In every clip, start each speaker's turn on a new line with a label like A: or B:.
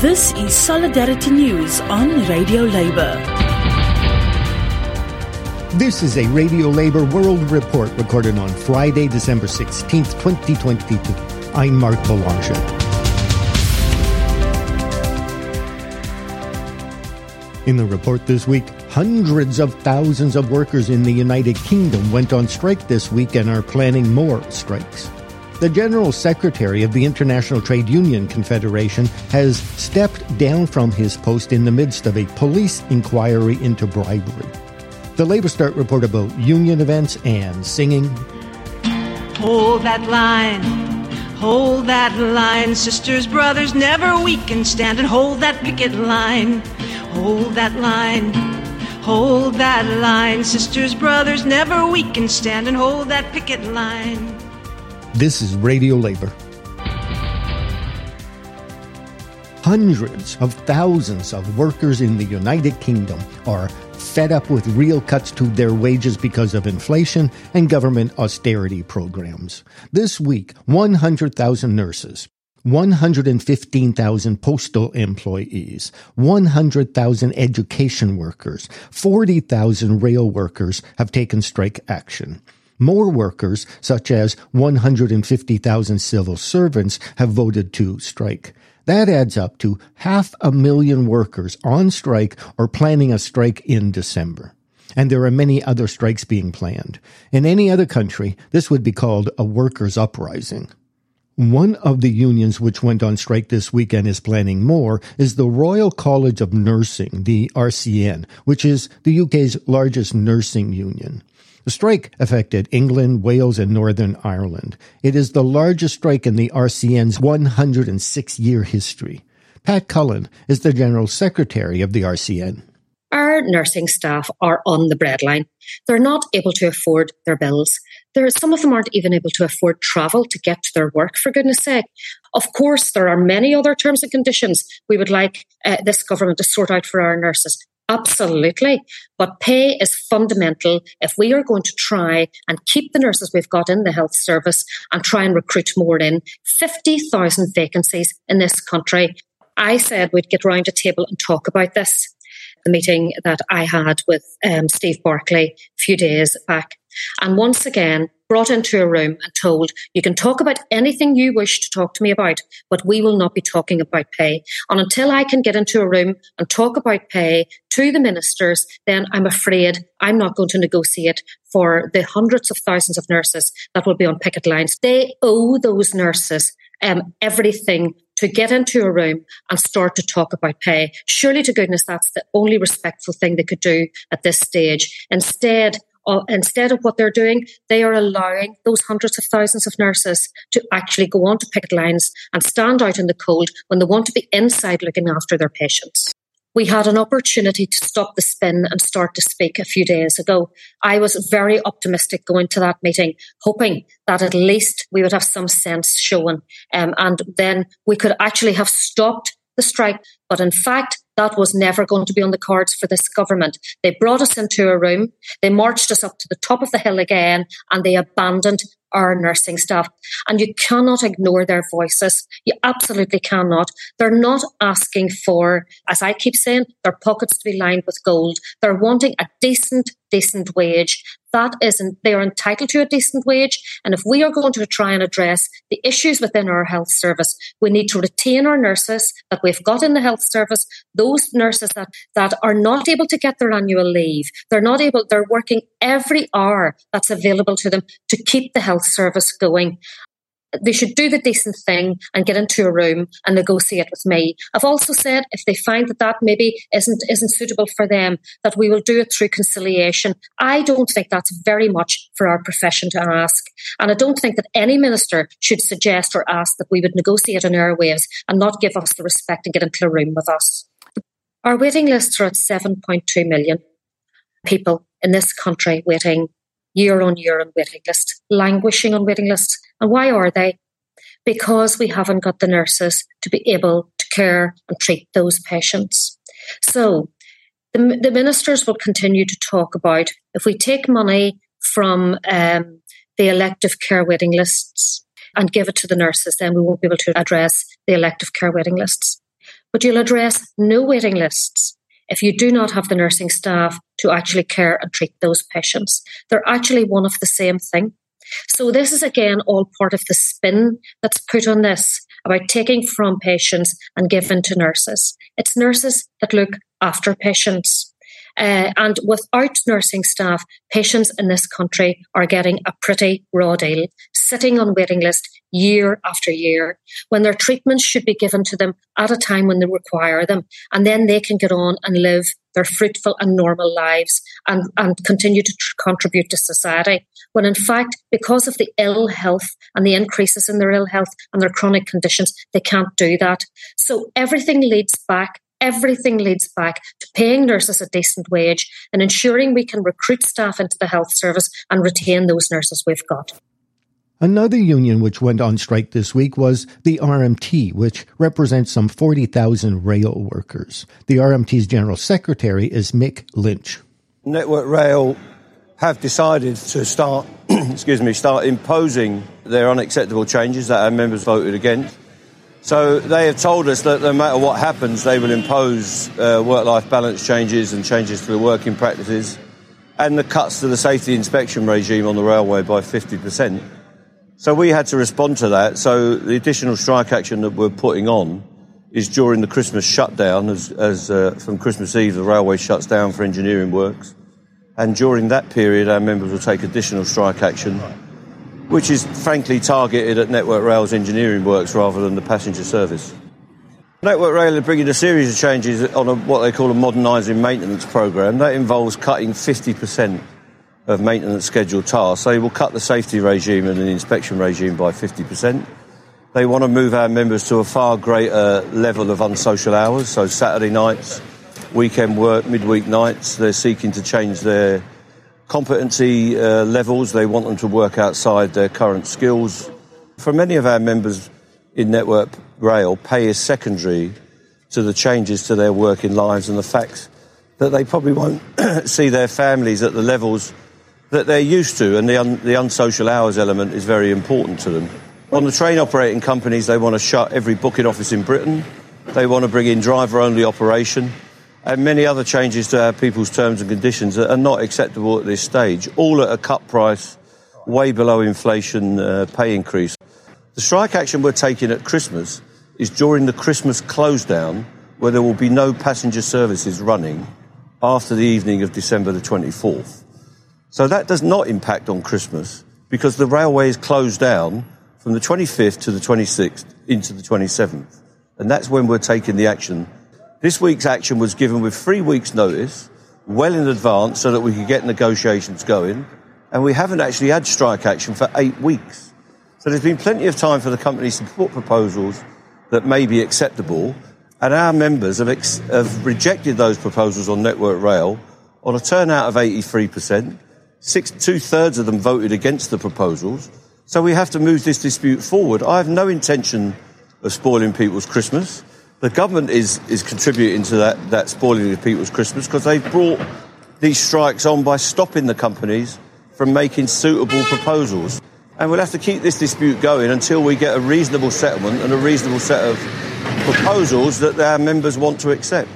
A: This is Solidarity News on Radio Labour.
B: This is a Radio Labour World Report recorded on Friday, December 16th, 2022. I'm Mark Boulanger. In the report this week, hundreds of thousands of workers in the United Kingdom went on strike this week and are planning more strikes. The General Secretary of the International Trade Union Confederation has stepped down from his post in the midst of a police inquiry into bribery. The LabourStart report about union events and singing.
C: Hold that line, hold that line, sisters, brothers, never we can stand and hold that picket line. Hold that line, hold that line. Sisters, brothers, never we can stand and hold that picket line.
B: This is Radio Labour. Hundreds of thousands of workers in the United Kingdom are fed up with real cuts to their wages because of inflation and government austerity programs. This week, 100,000 nurses, 115,000 postal employees, 100,000 education workers, 40,000 rail workers have taken strike action. More workers, such as 150,000 civil servants, have voted to strike. That adds up to half a million workers on strike or planning a strike in December. And there are many other strikes being planned. In any other country, this would be called a workers' uprising. One of the unions which went on strike this week and is planning more is the Royal College of Nursing, the RCN, which is the UK's largest nursing union. The strike affected England, Wales, and Northern Ireland. It is the largest strike in the RCN's 106 year history. Pat Cullen is the General Secretary of the RCN.
D: Our nursing staff are on the breadline. They're not able to afford their bills. There, some of them aren't even able to afford travel to get to their work, for goodness sake. Of course, there are many other terms and conditions we would like uh, this government to sort out for our nurses. Absolutely. But pay is fundamental if we are going to try and keep the nurses we've got in the health service and try and recruit more in. 50,000 vacancies in this country. I said we'd get round a table and talk about this. The meeting that I had with um, Steve Barclay a few days back. And once again, brought into a room and told, you can talk about anything you wish to talk to me about, but we will not be talking about pay. And until I can get into a room and talk about pay to the ministers, then I'm afraid I'm not going to negotiate for the hundreds of thousands of nurses that will be on picket lines. They owe those nurses um, everything to get into a room and start to talk about pay. Surely to goodness, that's the only respectful thing they could do at this stage. Instead, instead of what they're doing, they are allowing those hundreds of thousands of nurses to actually go onto picket lines and stand out in the cold when they want to be inside looking after their patients. We had an opportunity to stop the spin and start to speak a few days ago. I was very optimistic going to that meeting, hoping that at least we would have some sense shown um, and then we could actually have stopped the strike. But in fact, that was never going to be on the cards for this government. They brought us into a room, they marched us up to the top of the hill again, and they abandoned our nursing staff. And you cannot ignore their voices. You absolutely cannot. They're not asking for, as I keep saying, their pockets to be lined with gold. They're wanting a decent, decent wage. That isn't, they are entitled to a decent wage. And if we are going to try and address the issues within our health service, we need to retain our nurses that we've got in the health service, those nurses that, that are not able to get their annual leave. They're not able, they're working every hour that's available to them to keep the health service going they should do the decent thing and get into a room and negotiate with me. I've also said if they find that that maybe isn't isn't suitable for them, that we will do it through conciliation. I don't think that's very much for our profession to ask, and I don't think that any minister should suggest or ask that we would negotiate on airwaves and not give us the respect and get into a room with us. Our waiting lists are at 7.2 million people in this country waiting year on year on waiting lists, languishing on waiting lists. And why are they? Because we haven't got the nurses to be able to care and treat those patients. So the, the ministers will continue to talk about if we take money from um, the elective care waiting lists and give it to the nurses, then we won't be able to address the elective care waiting lists. but you'll address no waiting lists if you do not have the nursing staff to actually care and treat those patients. They're actually one of the same thing. So, this is again all part of the spin that's put on this about taking from patients and given to nurses. It's nurses that look after patients. Uh, and without nursing staff, patients in this country are getting a pretty raw deal, sitting on waiting list year after year, when their treatments should be given to them at a time when they require them. And then they can get on and live their fruitful and normal lives and, and continue to tr- contribute to society. When in fact, because of the ill health and the increases in their ill health and their chronic conditions, they can't do that. So everything leads back everything leads back to paying nurses a decent wage and ensuring we can recruit staff into the health service and retain those nurses we've got.
B: Another union which went on strike this week was the RMT, which represents some 40,000 rail workers. The RMT's general secretary is Mick Lynch.
E: Network Rail have decided to start, excuse me, start imposing their unacceptable changes that our members voted against. So they have told us that no matter what happens, they will impose uh, work-life balance changes and changes to the working practices and the cuts to the safety inspection regime on the railway by 50%. So we had to respond to that. So the additional strike action that we're putting on is during the Christmas shutdown, as, as uh, from Christmas Eve the railway shuts down for engineering works. And during that period, our members will take additional strike action which is frankly targeted at Network Rail's engineering works rather than the passenger service. Network Rail are bringing a series of changes on a, what they call a modernising maintenance programme. That involves cutting 50% of maintenance scheduled tasks. They will cut the safety regime and the inspection regime by 50%. They want to move our members to a far greater level of unsocial hours, so Saturday nights, weekend work, midweek nights. They're seeking to change their competency uh, levels. They want them to work outside their current skills. For many of our members in Network Rail, pay is secondary to the changes to their working lives and the fact that they probably won't see their families at the levels that they're used to, and the, un- the unsocial hours element is very important to them. On the train operating companies, they want to shut every booking office in Britain. They want to bring in driver only operation and many other changes to our people's terms and conditions that are not acceptable at this stage, all at a cut price way below inflation uh, pay increase. The strike action we're taking at Christmas is during the Christmas close down where there will be no passenger services running after the evening of December the 24th. So that does not impact on Christmas because the railway is closed down from the 25th to the 26th into the 27th. And that's when we're taking the action this week's action was given with three weeks' notice, well in advance, so that we could get negotiations going. And we haven't actually had strike action for eight weeks. So there's been plenty of time for the companies to put proposals that may be acceptable. And our members have, ex- have rejected those proposals on Network Rail on a turnout of 83%. Six, two thirds of them voted against the proposals. So we have to move this dispute forward. I have no intention of spoiling people's Christmas the government is, is contributing to that, that spoiling of people's Christmas because they've brought these strikes on by stopping the companies from making suitable proposals. And we'll have to keep this dispute going until we get a reasonable settlement and a reasonable set of proposals that our members want to accept.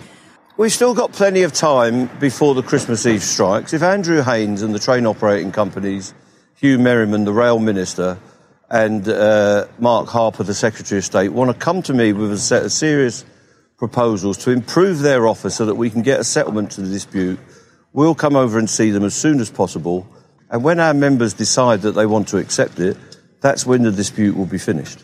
E: We've still got plenty of time before the Christmas Eve strikes. If Andrew Haines and the train operating companies, Huw Merriman, the rail minister, and uh, Mark Harper, the Secretary of State, want to come to me with a set of serious proposals to improve their offer so that we can get a settlement to the dispute. We'll come over and see them as soon as possible. And when our members decide that they want to accept it, that's when the dispute will be finished.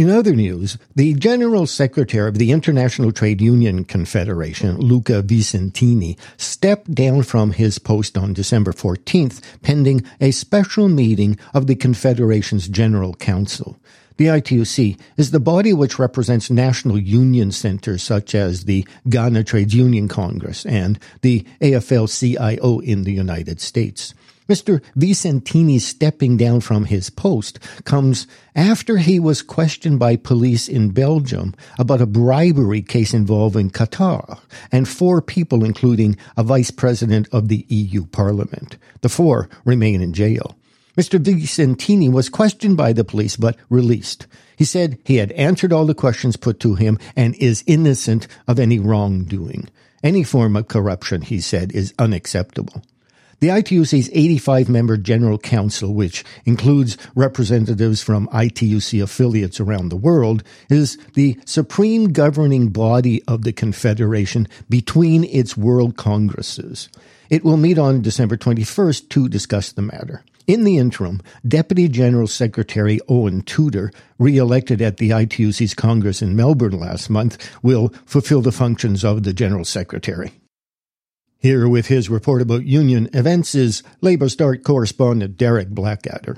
B: In other news, the General Secretary of the International Trade Union Confederation, Luca Visentini, stepped down from his post on December 14th, pending a special meeting of the Confederation's General Council. The ITUC is the body which represents national union centers such as the Ghana Trades Union Congress and the AFL-CIO in the United States. Mr. Visentini stepping down from his post comes after he was questioned by police in Belgium about a bribery case involving Qatar and four people, including a vice president of the EU Parliament. The four remain in jail. Mr. Visentini was questioned by the police but released. He said he had answered all the questions put to him and is innocent of any wrongdoing. Any form of corruption, he said, is unacceptable. The ITUC's 85 member General Council, which includes representatives from ITUC affiliates around the world, is the supreme governing body of the Confederation between its world congresses. It will meet on December 21st to discuss the matter. In the interim, Deputy General Secretary Owen Tudor, re-elected at the ITUC's Congress in Melbourne last month, will fulfill the functions of the General Secretary. Here with his report about union events is LabourStart correspondent Derek Blackadder.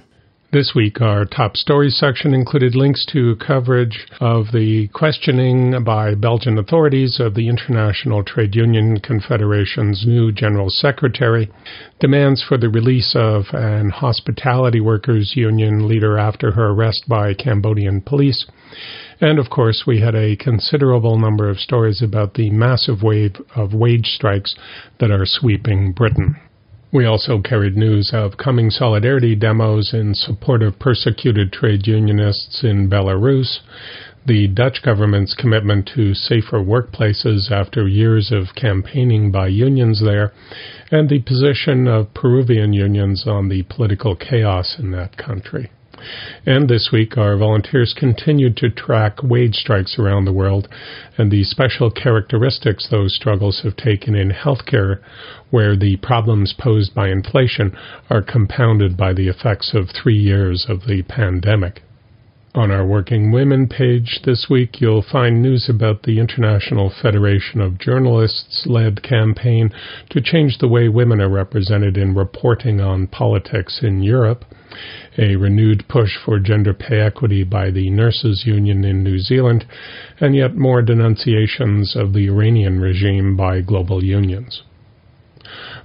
F: This week, our top stories section included links to coverage of the questioning by Belgian authorities of the International Trade Union Confederation's new General Secretary, demands for the release of an hospitality workers union leader after her arrest by Cambodian police, and of course, we had a considerable number of stories about the massive wave of wage strikes that are sweeping Britain. We also carried news of coming solidarity demos in support of persecuted trade unionists in Belarus, the Dutch government's commitment to safer workplaces after years of campaigning by unions there, and the position of Peruvian unions on the political chaos in that country. And this week, our volunteers continued to track wage strikes around the world and the special characteristics those struggles have taken in healthcare, where the problems posed by inflation are compounded by the effects of three years of the pandemic. On our Working Women page this week, you'll find news about the International Federation of Journalists led campaign to change the way women are represented in reporting on politics in Europe, a renewed push for gender pay equity by the Nurses Union in New Zealand, and yet more denunciations of the Iranian regime by global unions.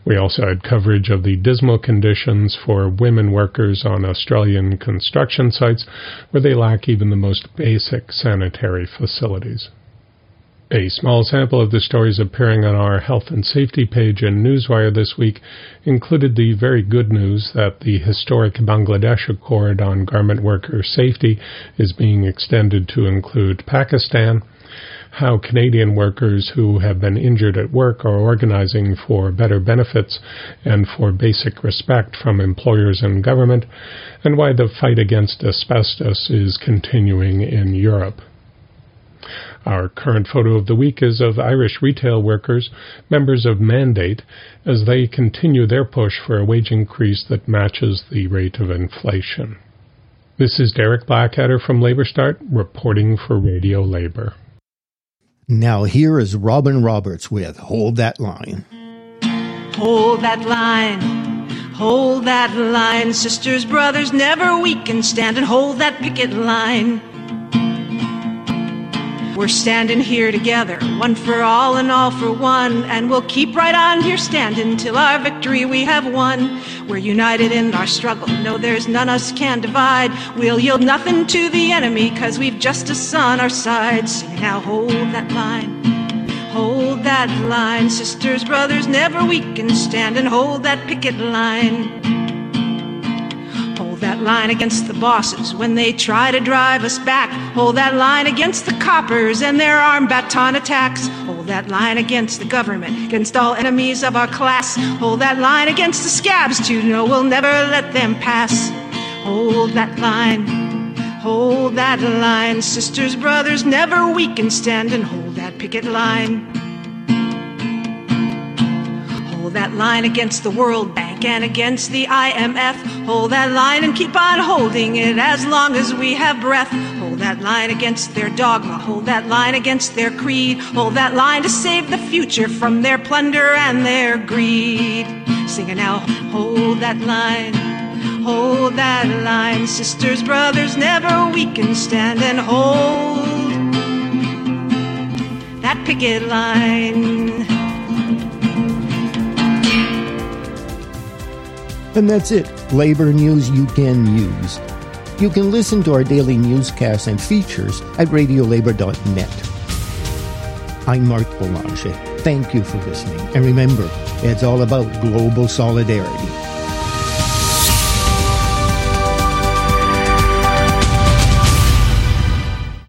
F: We also had coverage of the dismal conditions for women workers on Australian construction sites where they lack even the most basic sanitary facilities. A small sample of the stories appearing on our health and safety page in Newswire this week included the very good news that the historic Bangladesh Accord on Garment Worker Safety is being extended to include Pakistan, how Canadian workers who have been injured at work are organizing for better benefits and for basic respect from employers and government, and why the fight against asbestos is continuing in Europe. Our current photo of the week is of Irish retail workers, members of Mandate, as they continue their push for a wage increase that matches the rate of inflation. This is Derek Blackadder from LabourStart, reporting for Radio Labour.
B: Now here is Robin Roberts with Hold That Line.
C: Hold that line. Hold that line. Sisters, brothers, never weaken. Stand and hold that picket line. We're standing here together, one for all and all for one, and we'll keep right on here standing till our victory we have won. We're united in our struggle, no, there's none us can divide. We'll yield nothing to the enemy, cause we've justice on our side. Now, hold that line. Hold that line, sisters, brothers, never weaken. Stand and hold that picket line line against the bosses when they try to drive us back. Hold that line against the coppers and their armed baton attacks. Hold that line against the government, against all enemies of our class. Hold that line against the scabs too. No, we'll never let them pass. Hold that line. Hold that line, sisters, brothers, never weaken. Stand and hold that picket line. That line against the World Bank and against the IMF. Hold that line and keep on holding it as long as we have breath. Hold that line against their dogma. Hold that line against their creed. Hold that line to save the future from their plunder and their greed. Sing it now. Hold that line. Hold that line. Sisters, brothers, never we can stand and hold that picket line.
B: And that's it. Labor news you can use. You can listen to our daily newscasts and features at radiolabor.net. I'm Mark Boulanger. Thank you for listening. And remember, it's all about global solidarity.